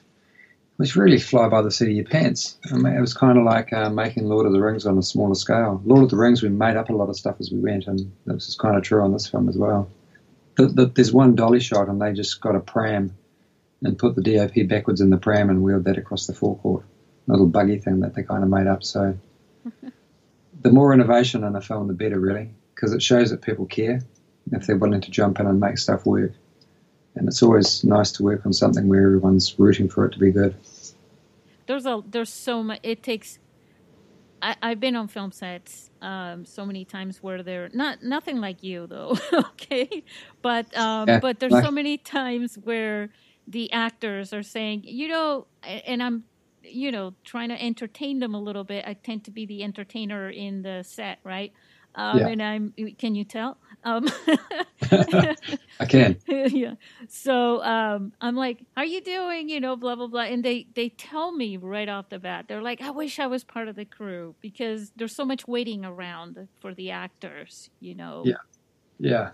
was really fly by the seat of your pants. I mean, it was kind of like uh, making Lord of the Rings on a smaller scale. Lord of the Rings, we made up a lot of stuff as we went, and this is kind of true on this film as well. The, the, there's one dolly shot, and they just got a pram and put the DOP backwards in the pram and wheeled that across the forecourt. Little buggy thing that they kind of made up. So the more innovation in a film, the better, really, because it shows that people care if they're willing to jump in and make stuff work. And it's always nice to work on something where everyone's rooting for it to be good. There's a there's so much. It takes. I, I've been on film sets um, so many times where they're not nothing like you though, okay, but um, yeah, but there's like, so many times where the actors are saying, you know, and I'm, you know, trying to entertain them a little bit. I tend to be the entertainer in the set, right? Um, yeah. And I'm, can you tell? Um, I can. yeah. So um, I'm like, "How are you doing?" You know, blah blah blah, and they they tell me right off the bat. They're like, "I wish I was part of the crew because there's so much waiting around for the actors." You know. Yeah. Yeah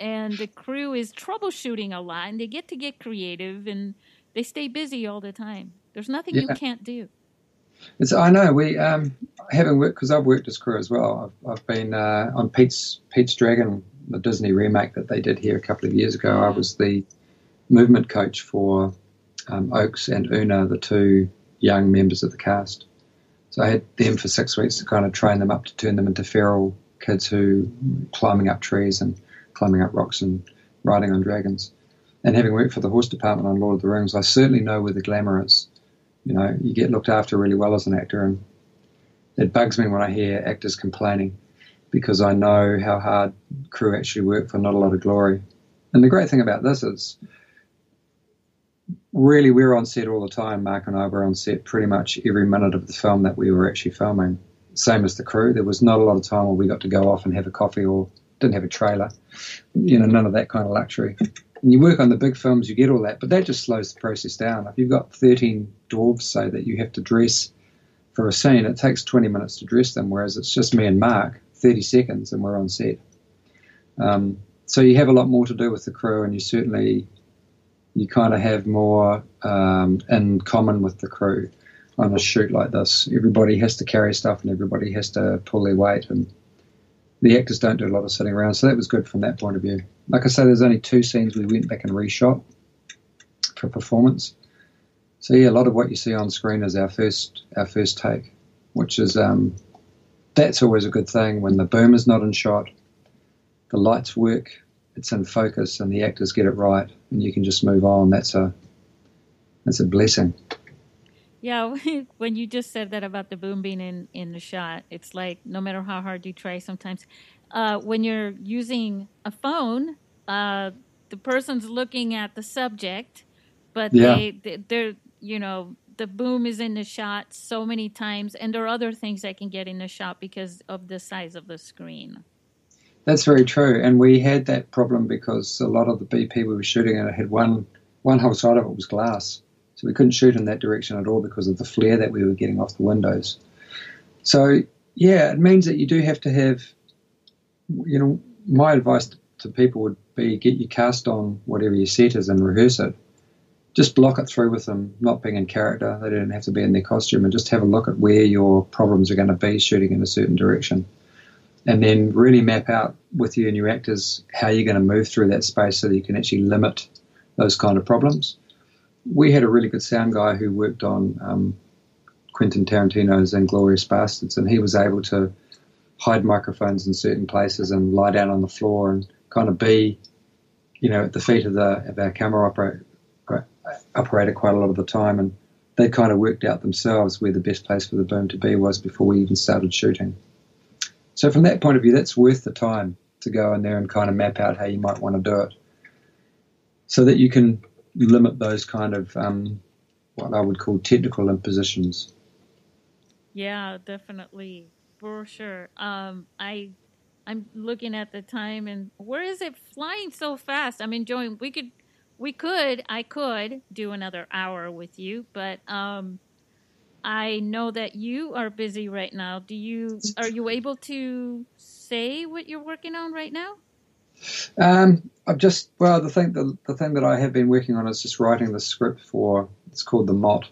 and the crew is troubleshooting a lot and they get to get creative and they stay busy all the time there's nothing yeah. you can't do it's, I know we um, having worked because I've worked as crew as well. I've, I've been uh, on Pete's Pete's Dragon, the Disney remake that they did here a couple of years ago. I was the movement coach for um, Oakes and Oona, the two young members of the cast. So I had them for six weeks to kind of train them up to turn them into feral kids who climbing up trees and climbing up rocks and riding on dragons. And having worked for the horse department on Lord of the Rings, I certainly know where the glamour is. You know, you get looked after really well as an actor, and it bugs me when I hear actors complaining because I know how hard crew actually work for not a lot of glory. And the great thing about this is, really, we're on set all the time. Mark and I were on set pretty much every minute of the film that we were actually filming. Same as the crew. There was not a lot of time where we got to go off and have a coffee or didn't have a trailer, you know, none of that kind of luxury. And you work on the big films, you get all that, but that just slows the process down. If you've got 13 dwarves, say, that you have to dress for a scene, it takes 20 minutes to dress them, whereas it's just me and Mark, 30 seconds, and we're on set. Um, so you have a lot more to do with the crew, and you certainly you kind of have more um, in common with the crew on a shoot like this. Everybody has to carry stuff, and everybody has to pull their weight, and the actors don't do a lot of sitting around, so that was good from that point of view. Like I say, there's only two scenes we went back and reshot for performance. So yeah, a lot of what you see on screen is our first our first take, which is um, that's always a good thing when the boom is not in shot, the lights work. it's in focus and the actors get it right and you can just move on. That's a that's a blessing. Yeah, when you just said that about the boom being in, in the shot, it's like no matter how hard you try, sometimes uh, when you're using a phone, uh, the person's looking at the subject, but yeah. they, they're, you know, the boom is in the shot so many times, and there are other things that can get in the shot because of the size of the screen. That's very true, and we had that problem because a lot of the BP we were shooting at it had one one whole side of it was glass, so we couldn't shoot in that direction at all because of the flare that we were getting off the windows. So yeah, it means that you do have to have, you know, my advice to people would be get your cast on whatever your set is and rehearse it. Just block it through with them, not being in character. They don't have to be in their costume, and just have a look at where your problems are going to be shooting in a certain direction and then really map out with you and your actors how you're going to move through that space so that you can actually limit those kind of problems. We had a really good sound guy who worked on um, Quentin Tarantino's Inglourious Basterds, and he was able to hide microphones in certain places and lie down on the floor and kind of be, you know, at the feet of the of our camera operator quite a lot of the time, and they kind of worked out themselves where the best place for the boom to be was before we even started shooting. So from that point of view, that's worth the time to go in there and kind of map out how you might want to do it, so that you can limit those kind of um, what I would call technical impositions. Yeah, definitely, for sure. Um, I I'm looking at the time and where is it flying so fast? I'm enjoying. We could, we could, I could do another hour with you, but um, I know that you are busy right now. Do you are you able to say what you're working on right now? Um, I've just well the thing the, the thing that I have been working on is just writing the script for it's called the Mot,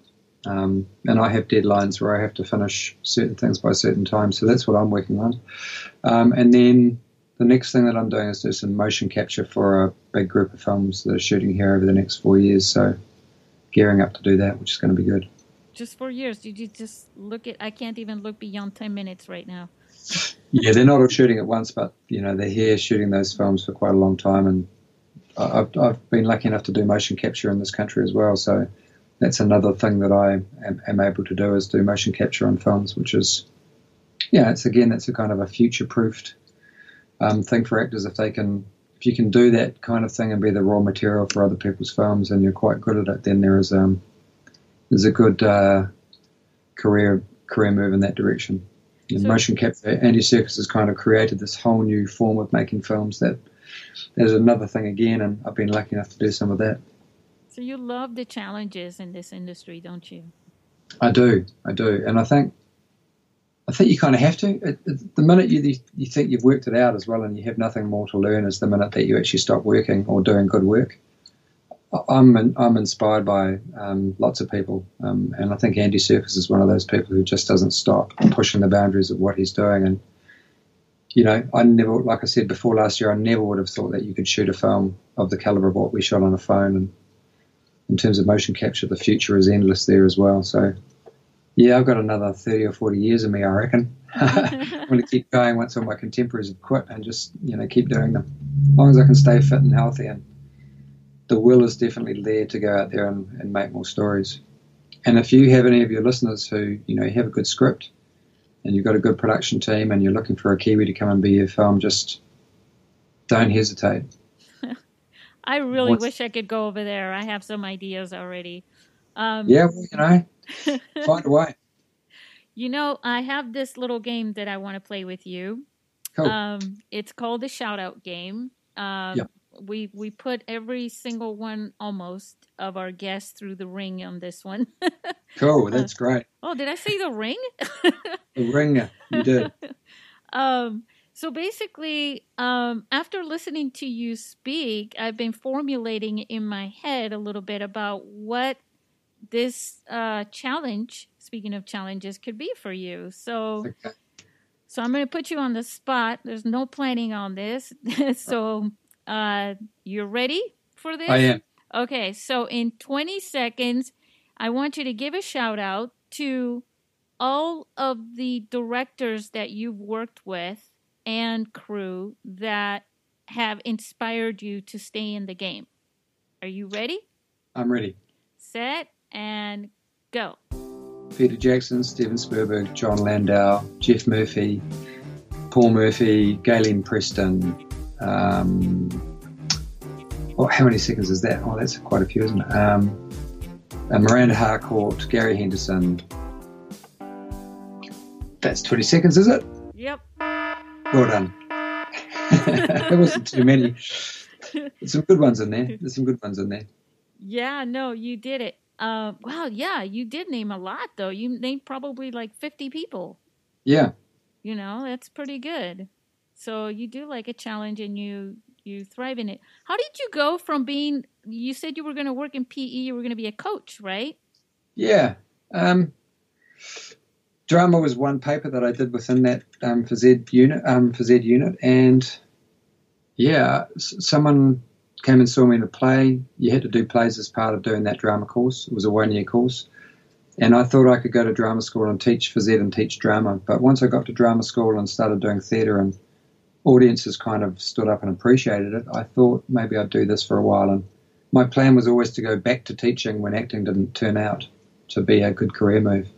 um, and I have deadlines where I have to finish certain things by certain times. So that's what I'm working on, um, and then the next thing that I'm doing is do some motion capture for a big group of films that are shooting here over the next four years. So gearing up to do that, which is going to be good just four years. Did you just look at? I can't even look beyond ten minutes right now. Yeah, they're not all shooting at once, but you know they're here shooting those films for quite a long time, and I've, I've been lucky enough to do motion capture in this country as well. So that's another thing that I am, am able to do is do motion capture on films, which is yeah, it's again it's a kind of a future proofed um, thing for actors if they can if you can do that kind of thing and be the raw material for other people's films and you're quite good at it, then there is um, is a good uh, career career move in that direction. So, motion capture, Andy Serkis has kind of created this whole new form of making films. That there's another thing again, and I've been lucky enough to do some of that. So you love the challenges in this industry, don't you? I do, I do, and I think I think you kind of have to. It, it, the minute you you think you've worked it out as well, and you have nothing more to learn, is the minute that you actually stop working or doing good work. I'm I'm inspired by um, lots of people, um, and I think Andy Serkis is one of those people who just doesn't stop pushing the boundaries of what he's doing. And you know, I never, like I said before last year, I never would have thought that you could shoot a film of the caliber of what we shot on a phone. And in terms of motion capture, the future is endless there as well. So, yeah, I've got another thirty or forty years in me, I reckon. I'm going to keep going once all my contemporaries have quit, and just you know keep doing them, as long as I can stay fit and healthy and the will is definitely there to go out there and, and make more stories. And if you have any of your listeners who, you know, have a good script and you've got a good production team and you're looking for a Kiwi to come and be your film, just don't hesitate. I really What's, wish I could go over there. I have some ideas already. Um, yeah, well, you know, find a way. You know, I have this little game that I want to play with you. Cool. Um, it's called the shout out game. Um, yep we we put every single one almost of our guests through the ring on this one. cool, that's great. Oh, did I say the ring? the ring, you did. Um, so basically, um, after listening to you speak, I've been formulating in my head a little bit about what this uh, challenge, speaking of challenges, could be for you. So. Okay. So I'm going to put you on the spot. There's no planning on this. so uh, you're ready for this? I am. Okay, so in 20 seconds, I want you to give a shout out to all of the directors that you've worked with and crew that have inspired you to stay in the game. Are you ready? I'm ready. Set and go. Peter Jackson, Steven Spielberg, Jon Landau, Geoff Murphy, Paul Murphy, Gaylene Preston. Um, oh, how many seconds is that? Oh, that's quite a few, isn't it? Um, uh, Miranda Harcourt, Gary Henderson. That's 20 seconds, is it? Yep. Well done. there wasn't too many. There's some good ones in there. There's some good ones in there. Yeah, no, you did it. Uh, wow, yeah, you did name a lot though. You named probably like 50 people. Yeah. You know, that's pretty good. So you do like a challenge and you you thrive in it. How did you go from being you said you were going to work in PE, you were going to be a coach, right? Yeah. Um, drama was one paper that I did within that um, Z unit, um, Z unit, and yeah, someone came and saw me in a play. You had to do plays as part of doing that drama course. It was a one year course. And I thought I could go to drama school and teach for Z and teach drama. But once I got to drama school and started doing theatre and audiences kind of stood up and appreciated it, I thought maybe I'd do this for a while. And my plan was always to go back to teaching when acting didn't turn out to be a good career move.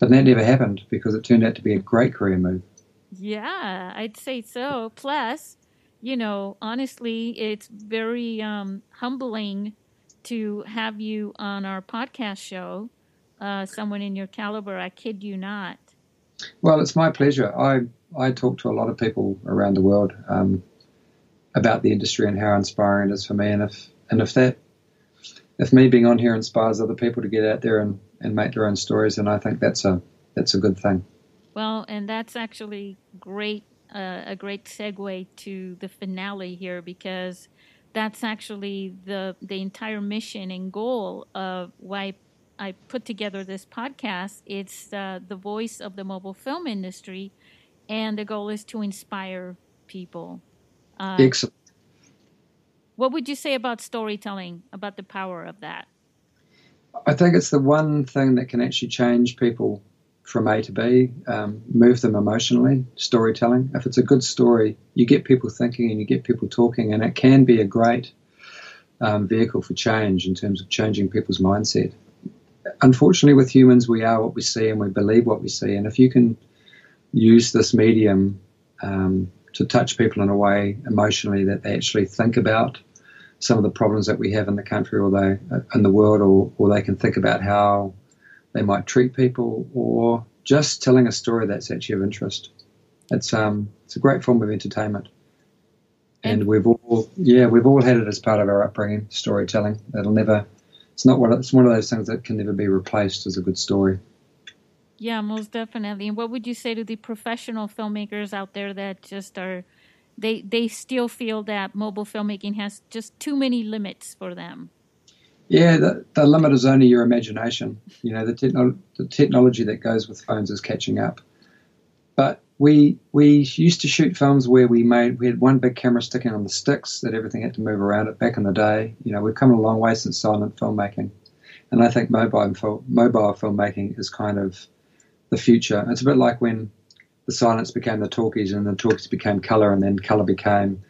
But that never happened because it turned out to be a great career move. Yeah, I'd say so. Plus, you know, honestly, it's very um, humbling to have you on our podcast show. Uh, someone in your caliber, I kid you not. Well, it's my pleasure. I I talk to a lot of people around the world um, about the industry and how inspiring it is for me. And if and if that if me being on here inspires other people to get out there and, and make their own stories, then I think that's a that's a good thing. Well, and that's actually great uh, a great segue to the finale here because that's actually the the entire mission and goal of why I put together this podcast. It's uh, the voice of the mobile film industry, and the goal is to inspire people. Uh, Excellent. What would you say about storytelling, about the power of that? I think it's the one thing that can actually change people from A to B, um, move them emotionally, storytelling. If it's a good story, you get people thinking and you get people talking, and it can be a great um, vehicle for change in terms of changing people's mindset. Unfortunately, with humans, we are what we see and we believe what we see. And if you can use this medium um, to touch people in a way emotionally that they actually think about some of the problems that we have in the country or they in the world, or, or they can think about how they might treat people, or just telling a story that's actually of interest. It's um it's a great form of entertainment, and we've all yeah we've all had it as part of our upbringing, storytelling. It'll never it's not what it's one of those things that can never be replaced as a good story. Yeah, most definitely. And what would you say to the professional filmmakers out there that just are they they still feel that mobile filmmaking has just too many limits for them. Yeah, the, the limit is only your imagination. You know, the, techno- the technology that goes with phones is catching up. But we we used to shoot films where we made we had one big camera sticking on the sticks that everything had to move around it. Back in the day, you know, we've come a long way since silent filmmaking, and I think mobile mobile filmmaking is kind of the future. It's a bit like when the silence became the talkies, and the talkies became color, and then color became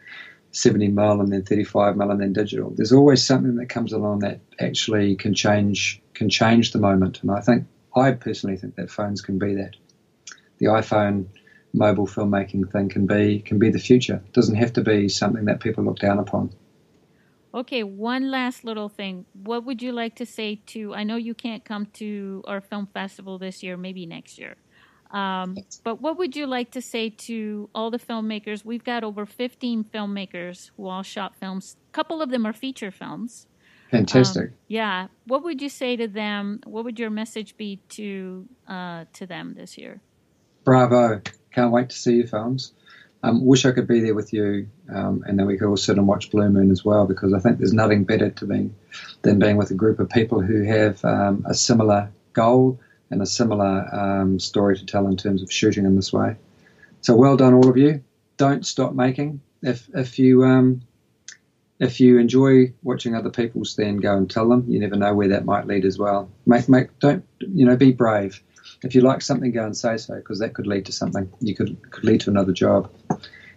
70 mil, and then 35 mil, and then digital. There's always something that comes along that actually can change can change the moment, and I think I personally think that phones can be that. The iPhone mobile filmmaking thing can be can be the future. It doesn't have to be something that people look down upon. Okay, one last little thing. What would you like to say to? I know you can't come to our film festival this year, maybe next year. Um, but what would you like to say to all the filmmakers? We've got over 15 filmmakers who all shot films. A couple of them are feature films. Fantastic. Um, yeah. What would you say to them? What would your message be to uh, to them this year? Bravo! Can't wait to see your films. Um, wish I could be there with you, um, and then we could all sit and watch Blue Moon as well. Because I think there's nothing better to being than being with a group of people who have um, a similar goal and a similar um, story to tell in terms of shooting in this way. So well done, all of you. Don't stop making. If if you um, if you enjoy watching other people's, then go and tell them. You never know where that might lead as well. Make make don't you know be brave. If you like something, go and say so because that could lead to something. You could could lead to another job.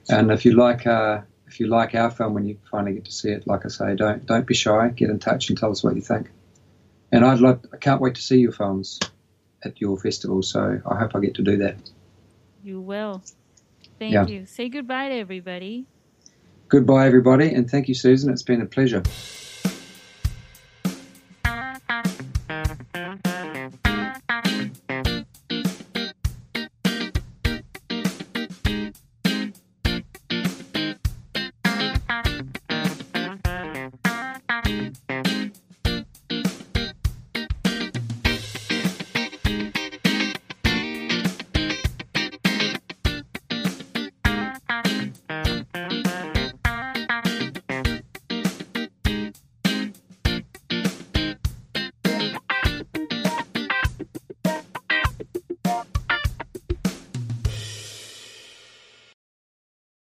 And if you like uh, if you like our film when you finally get to see it, like I say, don't don't be shy. Get in touch and tell us what you think. And I'd love, I can't wait to see your films at your festival. So I hope I get to do that. You will. Thank yeah. you. Say goodbye to everybody. Goodbye, everybody, and thank you, Susan. It's been a pleasure.